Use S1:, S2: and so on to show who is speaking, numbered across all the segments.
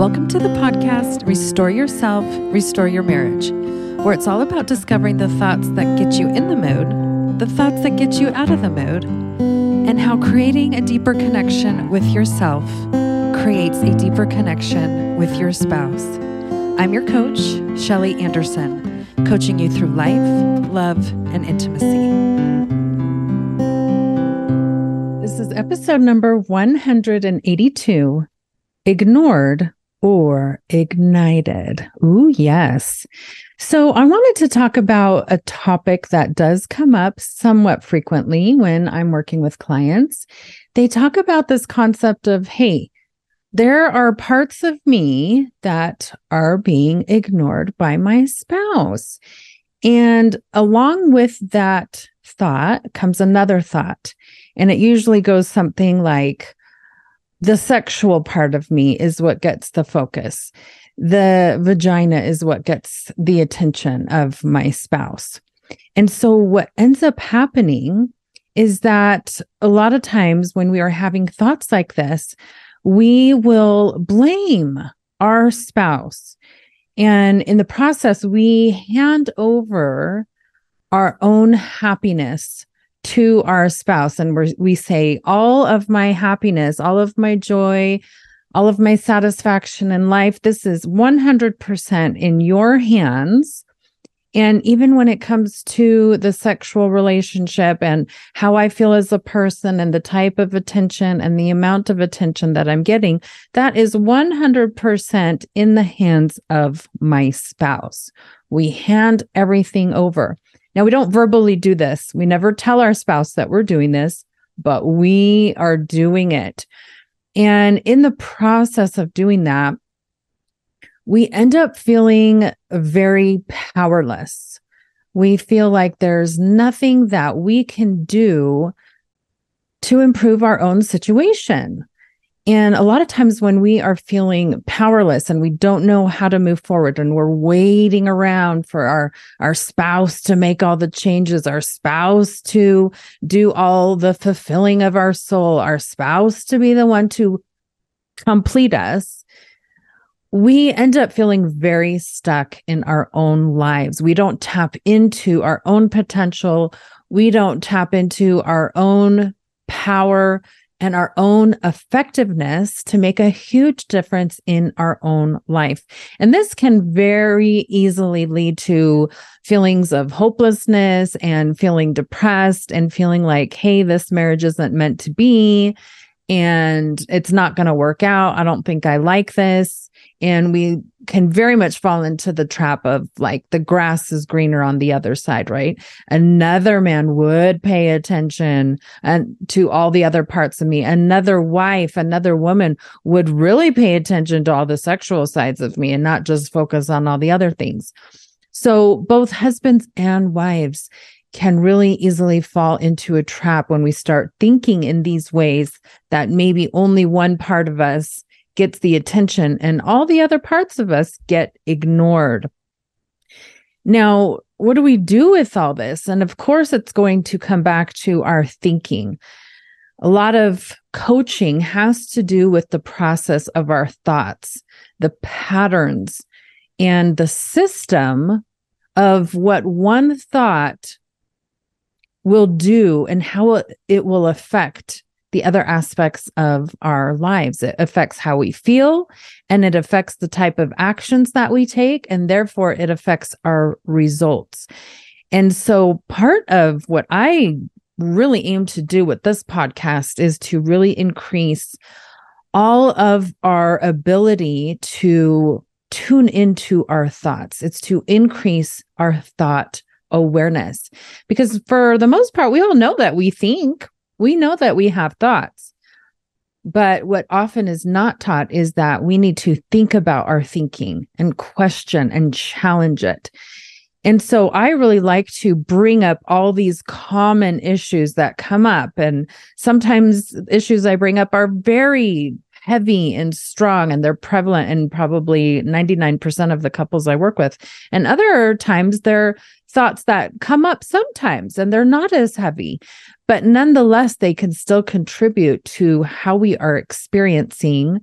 S1: Welcome to the podcast Restore Yourself, Restore Your Marriage, where it's all about discovering the thoughts that get you in the mood, the thoughts that get you out of the mood, and how creating a deeper connection with yourself creates a deeper connection with your spouse. I'm your coach, Shelly Anderson, coaching you through life, love, and intimacy.
S2: This is episode number 182 Ignored or ignited. Ooh, yes. So I wanted to talk about a topic that does come up somewhat frequently when I'm working with clients. They talk about this concept of, hey, there are parts of me that are being ignored by my spouse. And along with that thought comes another thought. And it usually goes something like, the sexual part of me is what gets the focus. The vagina is what gets the attention of my spouse. And so what ends up happening is that a lot of times when we are having thoughts like this, we will blame our spouse. And in the process, we hand over our own happiness to our spouse and we we say all of my happiness all of my joy all of my satisfaction in life this is 100% in your hands and even when it comes to the sexual relationship and how I feel as a person and the type of attention and the amount of attention that I'm getting, that is 100% in the hands of my spouse. We hand everything over. Now, we don't verbally do this. We never tell our spouse that we're doing this, but we are doing it. And in the process of doing that, we end up feeling very powerless. We feel like there's nothing that we can do to improve our own situation. And a lot of times when we are feeling powerless and we don't know how to move forward and we're waiting around for our, our spouse to make all the changes, our spouse to do all the fulfilling of our soul, our spouse to be the one to complete us, we end up feeling very stuck in our own lives. We don't tap into our own potential. We don't tap into our own power and our own effectiveness to make a huge difference in our own life. And this can very easily lead to feelings of hopelessness and feeling depressed and feeling like, hey, this marriage isn't meant to be and it's not going to work out. I don't think I like this. And we can very much fall into the trap of like the grass is greener on the other side, right? Another man would pay attention and to all the other parts of me. Another wife, another woman would really pay attention to all the sexual sides of me and not just focus on all the other things. So both husbands and wives can really easily fall into a trap when we start thinking in these ways that maybe only one part of us gets the attention and all the other parts of us get ignored. Now, what do we do with all this? And of course, it's going to come back to our thinking. A lot of coaching has to do with the process of our thoughts, the patterns, and the system of what one thought will do and how it will affect the other aspects of our lives. It affects how we feel and it affects the type of actions that we take, and therefore it affects our results. And so, part of what I really aim to do with this podcast is to really increase all of our ability to tune into our thoughts. It's to increase our thought awareness. Because for the most part, we all know that we think, we know that we have thoughts. But what often is not taught is that we need to think about our thinking and question and challenge it. And so I really like to bring up all these common issues that come up. And sometimes issues I bring up are very heavy and strong and they're prevalent in probably 99% of the couples I work with. And other times they're thoughts that come up sometimes and they're not as heavy, but nonetheless, they can still contribute to how we are experiencing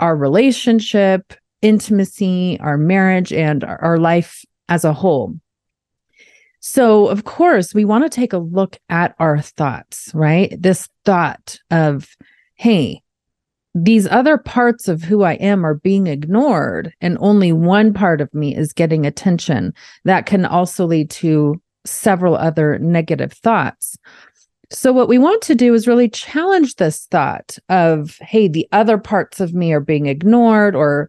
S2: our relationship, intimacy, our marriage, and our, life as a whole. So, of course, we want to take a look at our thoughts, right? This thought of, hey, these other parts of who I am are being ignored, and only one part of me is getting attention. That can also lead to several other negative thoughts. So, what we want to do is really challenge this thought of, hey, the other parts of me are being ignored, or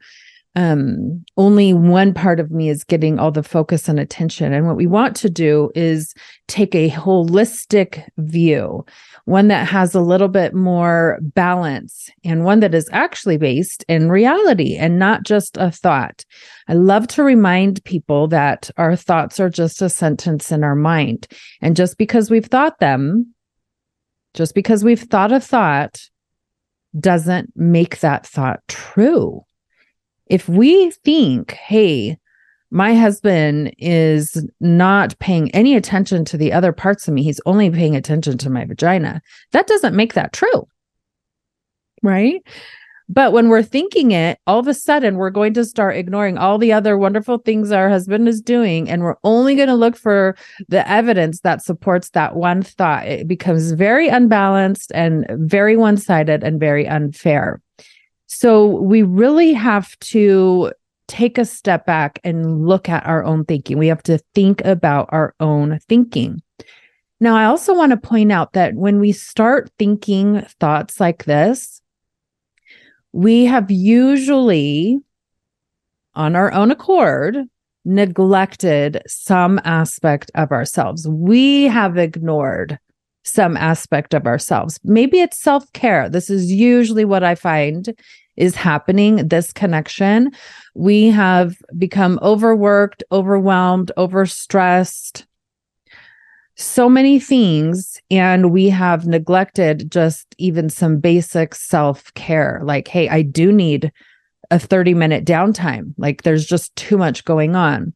S2: um, only one part of me is getting all the focus and attention. And what we want to do is take a holistic view, one that has a little bit more balance and one that is actually based in reality and not just a thought. I love to remind people that our thoughts are just a sentence in our mind. And just because we've thought them, just because we've thought a thought, doesn't make that thought true if we think, hey, my husband is not paying any attention to the other parts of me, he's only paying attention to my vagina, that doesn't make that true. Right. But when we're thinking it, all of a sudden we're going to start ignoring all the other wonderful things our husband is doing. And we're only going to look for the evidence that supports that one thought. It becomes very unbalanced and very one sided and very unfair. So we really have to take a step back and look at our own thinking. We have to think about our own thinking. Now, I also want to point out that when we start thinking thoughts like this, we have usually, on our own accord, neglected some aspect of ourselves. We have ignored some aspect of ourselves. Maybe it's self care. This is usually what I find is happening, this connection. We have become overworked, overwhelmed, overstressed, so many things. And we have neglected just even some basic self care. Like, hey, I do need a 30 minute downtime. Like, there's just too much going on.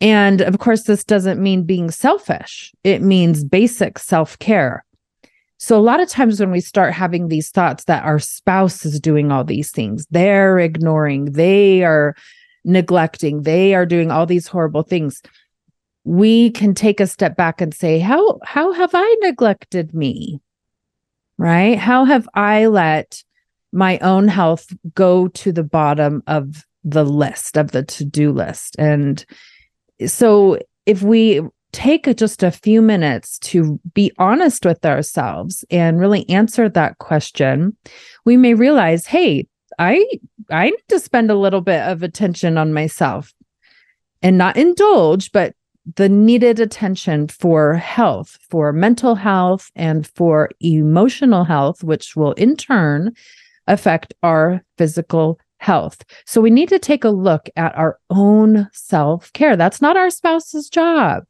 S2: And of course, this doesn't mean being selfish, it means basic self care. So, a lot of times when we start having these thoughts that our spouse is doing all these things, they're ignoring, they are neglecting, they are doing all these horrible things, we can take a step back and say, How, how have I neglected me? Right? How have I let my own health go to the bottom of the list, of the to do list? And so, if we take just a few minutes to be honest with ourselves and really answer that question, we may realize, hey, I I need to spend a little bit of attention on myself and not indulge, but the needed attention for health, for mental health, and for emotional health, which will in turn affect our physical health. So we need to take a look at our own self care. That's not our spouse's job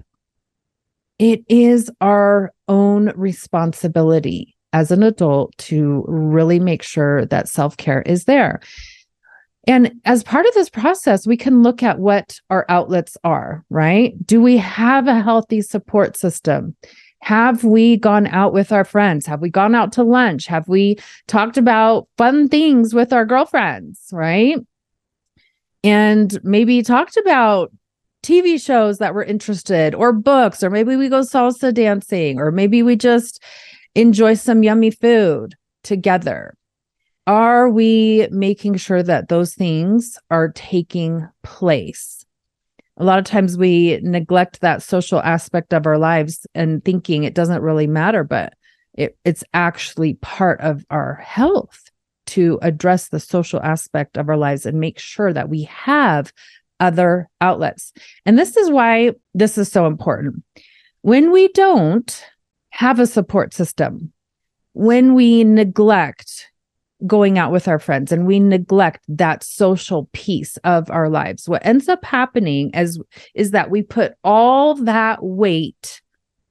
S2: it is our own responsibility as an adult to really make sure that self care is there. And as part of this process, we can look at what our outlets are, right? Do we have a healthy support system? Have we gone out with our friends? Have we gone out to lunch? Have we talked about fun things with our girlfriends, right? And maybe talked about TV shows that we're interested or books, or maybe we go salsa dancing, or maybe we just enjoy some yummy food together. Are we making sure that those things are taking place? A lot of times we neglect that social aspect of our lives and thinking it doesn't really matter, but it, it's actually part of our health to address the social aspect of our lives and make sure that we have other outlets. And this is why this is so important. When we don't have a support system, when we neglect going out with our friends and we neglect that social piece of our lives, what ends up happening is, is that we put all that weight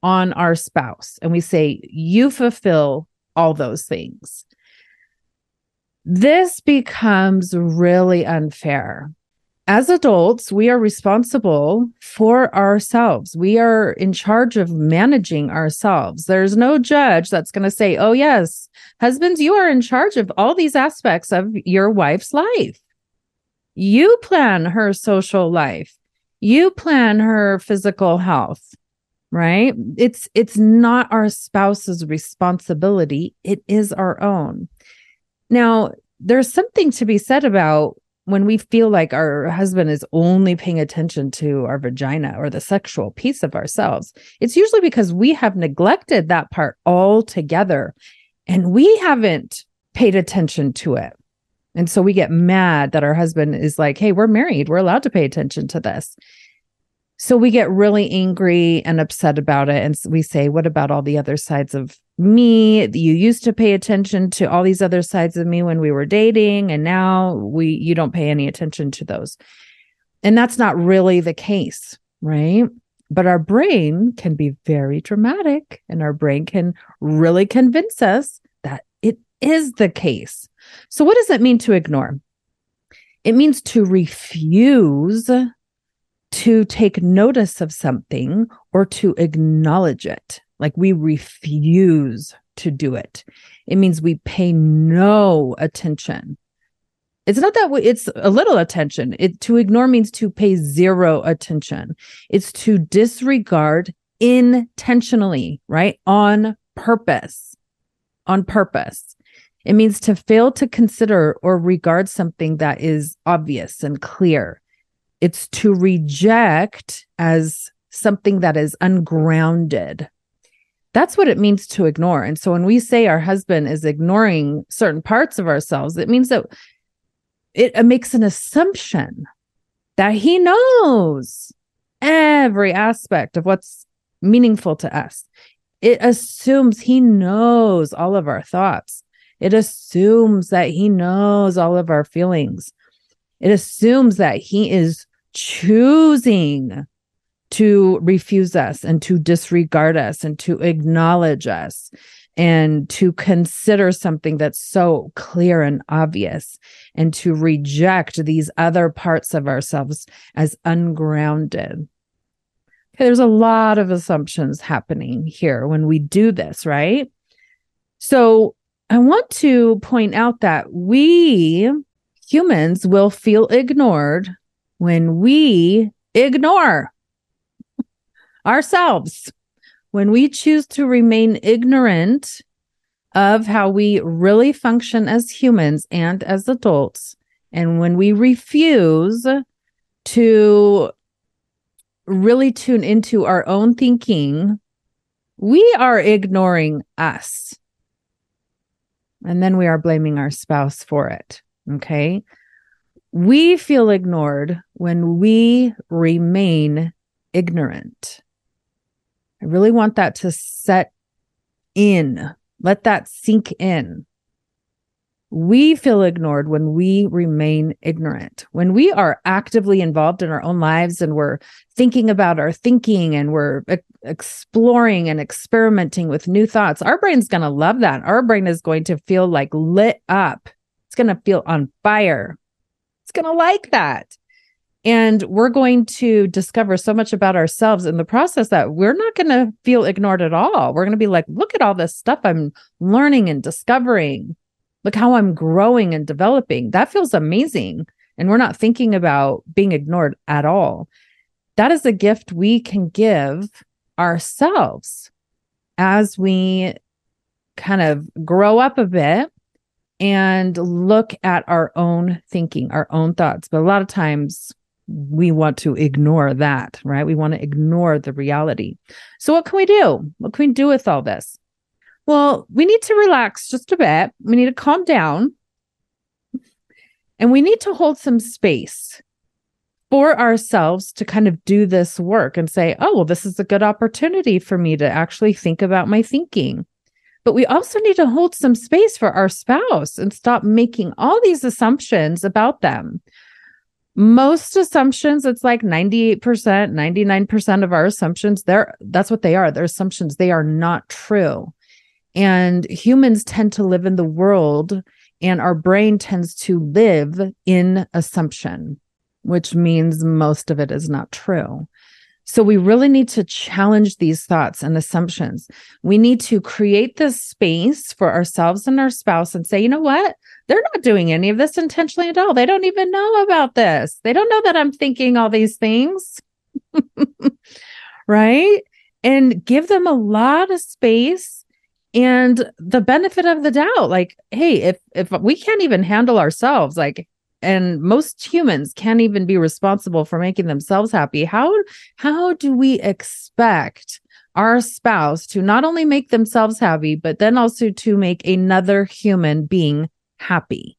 S2: on our spouse and we say, You fulfill all those things. This becomes really unfair as adults, we are responsible for ourselves. We are in charge of managing ourselves. There's no judge that's going to say, oh, yes, husbands, you are in charge of all these aspects of your wife's life. You plan her social life, you plan her physical health right it's it's not our spouse's responsibility it is our own now there's something to be said about when we feel like our husband is only paying attention to our vagina or the sexual piece of ourselves, it's usually because we have neglected that part altogether and we haven't paid attention to it. And so we get mad that our husband is like, hey, we're married. We're allowed to pay attention to this. So we get really angry and upset about it. And we say, what about all the other sides of me? You used to pay attention to all these other sides of me when we were dating. And now we, you don't pay any attention to those. And that's not really the case, right? But our brain can be very dramatic and our brain can really convince us that it is the case. So, what does it mean to ignore? It means to refuse to take notice of something or to acknowledge it. Like we refuse to do it. It means we pay no attention. It's not that we, it's a little attention. It to ignore means to pay zero attention. It's to disregard intentionally, right? On purpose. On purpose. It means to fail to consider or regard something that is obvious and clear it's to reject as something that is ungrounded. That's what it means to ignore. And so when we say our husband is ignoring certain parts of ourselves, it means that it, makes an assumption that he knows every aspect of what's meaningful to us. It assumes he knows all of our thoughts. It assumes that he knows all of our feelings. It assumes that he is choosing to refuse us and to disregard us and to acknowledge us and to consider something that's so clear and obvious and to reject these other parts of ourselves as ungrounded. Okay, there's a lot of assumptions happening here when we do this, right? So I want to point out that we humans will feel ignored when we ignore ourselves, when we choose to remain ignorant of how we really function as humans and as adults, and when we refuse to really tune into our own thinking, we are ignoring us. And then we are blaming our spouse for it. Okay. We feel ignored when we remain ignorant. I really want that to set in. Let that sink in. We feel ignored when we remain ignorant. When we are actively involved in our own lives and we're thinking about our thinking and we're exploring and experimenting with new thoughts, our brain's going to love that. Our brain is going to feel like lit up it's going to feel on fire. It's going to like that. And we're going to discover so much about ourselves in the process that we're not going to feel ignored at all. We're going to be like, look at all this stuff I'm learning and discovering. Look how I'm growing and developing. That feels amazing. And we're not thinking about being ignored at all. That is a gift we can give ourselves as we kind of grow up a bit and look at our own thinking, our own thoughts. But a lot of times we want to ignore that, right? We want to ignore the reality. So, what can we do? What can we do with all this? Well, we need to relax just a bit. We need to calm down. And we need to hold some space for ourselves to kind of do this work and say, oh, well, this is a good opportunity for me to actually think about my thinking. But we also need to hold some space for our spouse and stop making all these assumptions about them. Most assumptions, it's like 98%, 99% of our assumptions, they're that's what they are. They're assumptions. They are not true. And humans tend to live in the world and our brain tends to live in assumption. which means most of it is not true. So we really need to challenge these thoughts and assumptions. We need to create this space for ourselves and our spouse and say, you know what? They're not doing any of this intentionally at all. They don't even know about this. They don't know that I'm thinking all these things. right? And give them a lot of space and the benefit of the doubt. Like, hey, if if we can't even handle ourselves, like and most humans can't even be responsible for making themselves happy. How how do we expect our spouse to not only make themselves happy but then also to make another human being happy?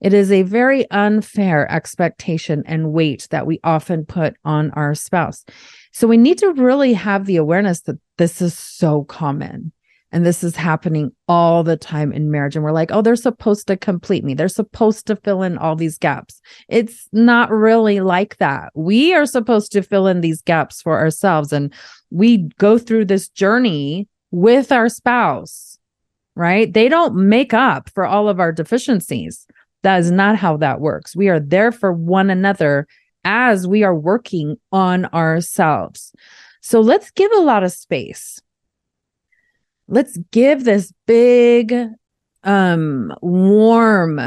S2: It is a very unfair expectation and weight that we often put on our spouse. So we need to really have the awareness that this is so common and this is happening all the time in marriage. And we're like, oh, they're supposed to complete me. They're supposed to fill in all these gaps. It's not really like that. We are supposed to fill in these gaps for ourselves. And we go through this journey with our spouse, right? They don't make up for all of our deficiencies. That is not how that works. We are there for one another as we are working on ourselves. So let's give a lot of space let's give this big um warm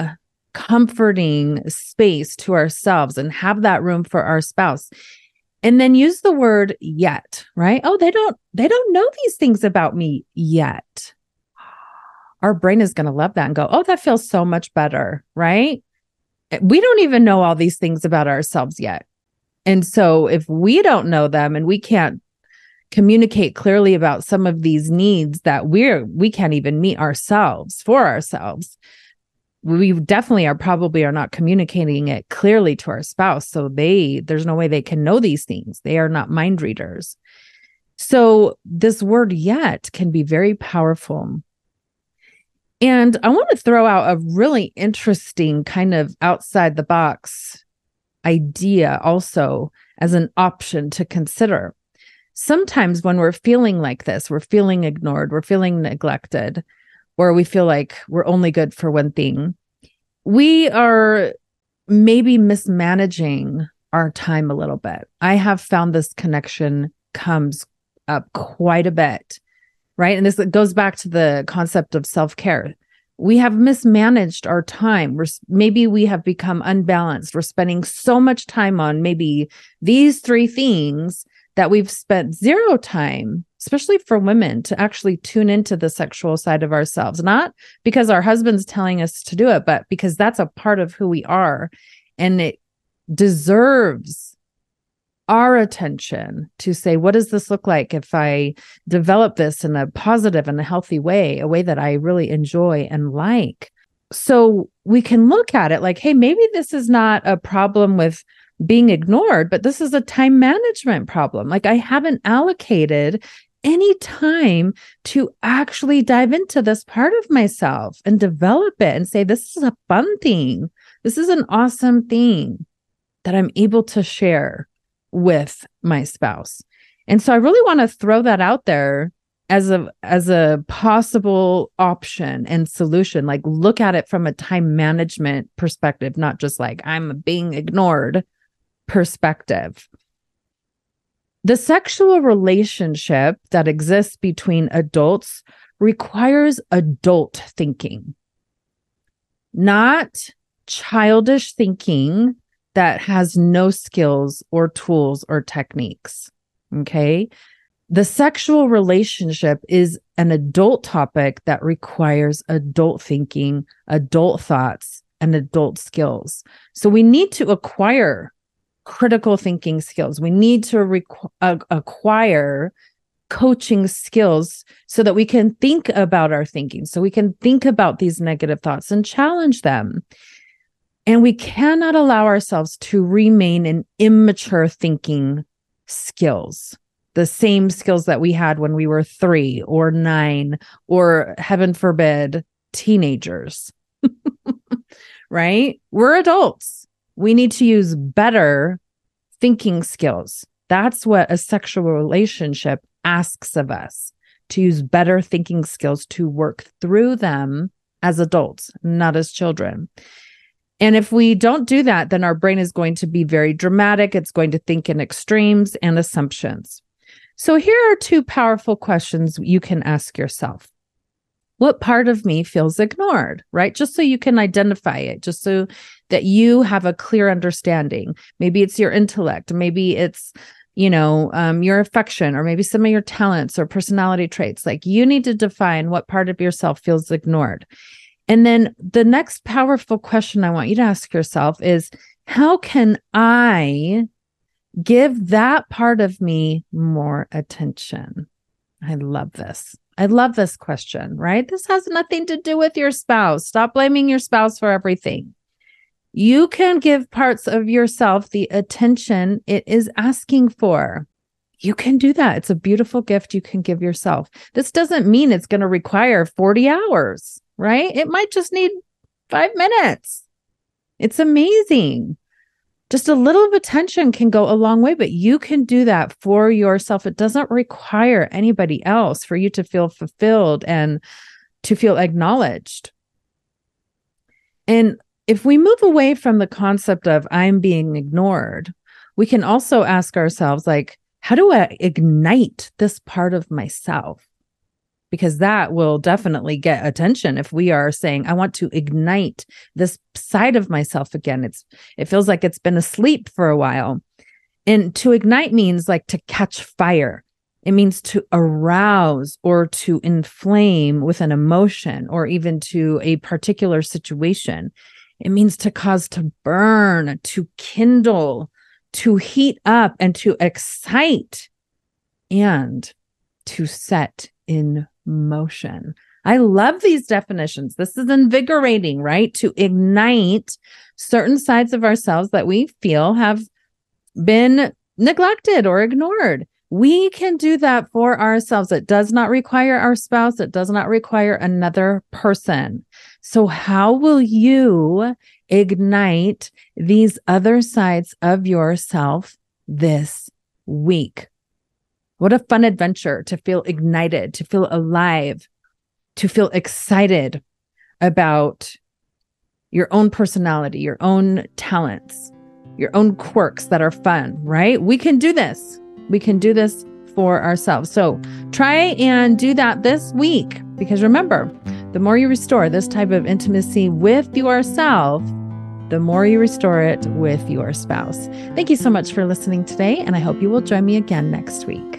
S2: comforting space to ourselves and have that room for our spouse. And then use the word yet right? Oh they don't they don't know these things about me yet. Our brain is going to love that and go oh that feels so much better right? We don't even know all these things about ourselves yet. And so if we don't know them and we can't communicate clearly about some of these needs that we're we can't even meet ourselves for ourselves. We definitely are probably are not communicating it clearly to our spouse. So they there's no way they can know these things. They are not mind readers. So this word yet can be very powerful. And i want to throw out a really interesting kind of outside the box idea also as an option to consider sometimes when we're feeling like this, we're feeling ignored, we're feeling neglected, or we feel like we're only good for one thing, we are maybe mismanaging our time a little bit. I have found this connection comes up quite a bit, right? And this goes back to the concept of self care. We have mismanaged our time. We're maybe we have become unbalanced. We're spending so much time on maybe these three things that we've spent zero time, especially for women, to actually tune into the sexual side of ourselves, not because our husband's telling us to do it, but because that's a part of who we are. And it deserves our attention to say, what does this look like if I develop this in a positive and a healthy way, a way that I really enjoy and like? So we can look at it like, hey, maybe this is not a problem with being ignored, but this is a time management problem. Like I haven't allocated any time to actually dive into this part of myself and develop it and say, this is a fun thing. This is an awesome thing that I'm able to share with my spouse. And so I really want to throw that out there as a as a possible option and solution like look at it from a time management perspective not just like i'm being ignored perspective. The sexual relationship that exists between adults requires adult thinking, not childish thinking that has no skills or tools or techniques. Okay. The sexual relationship is an adult topic that requires adult thinking, adult thoughts, and adult skills. So we need to acquire critical thinking skills. We need to requ- uh, acquire coaching skills so that we can think about our thinking, so we can think about these negative thoughts and challenge them. And we cannot allow ourselves to remain in immature thinking skills, the same skills that we had when we were three or nine, or heaven forbid, teenagers. right? We're adults we need to use better thinking skills. That's what a sexual relationship asks of us to use better thinking skills to work through them as adults, not as children. And if we don't do that, then our brain is going to be very dramatic. It's going to think in extremes and assumptions. So here are two powerful questions you can ask yourself. What part of me feels ignored, right? Just so you can identify it, just so that you have a clear understanding. Maybe it's your intellect, maybe it's you know, um, your affection or maybe some of your talents or personality traits. Like you need to define what part of yourself feels ignored. And then the next powerful question I want you to ask yourself is how can I give that part of me more attention? I love this. I love this question, right? This has nothing to do with your spouse. Stop blaming your spouse for everything you can give parts of yourself the attention it is asking for. You can do that. It's a beautiful gift you can give yourself. This doesn't mean it's going to require 40 hours, right? It might just need five minutes. It's amazing. Just a little of attention can go a long way, but you can do that for yourself. It doesn't require anybody else for you to feel fulfilled and to feel acknowledged. And if we move away from the concept of I'm being ignored, we can also ask ourselves, like, how do I ignite this part of myself? Because that will definitely get attention if we are saying, I want to ignite this side of myself again. It's it feels like it's been asleep for a while. And to ignite means like to catch fire. It means to arouse or to inflame with an emotion or even to a particular situation. It means to cause to burn, to kindle, to heat up, and to excite, and to set in motion. I love these definitions. This is invigorating, right? To ignite certain sides of ourselves that we feel have been neglected or ignored. We can do that for ourselves. It does not require our spouse, it does not require another person. So, how will you ignite these other sides of yourself this week? What a fun adventure to feel ignited, to feel alive, to feel excited about your own personality, your own talents, your own quirks that are fun, right? We can do this. We can do this for ourselves. So try and do that this week because remember, the more you restore this type of intimacy with yourself, the more you restore it with your spouse. Thank you so much for listening today, and I hope you will join me again next week.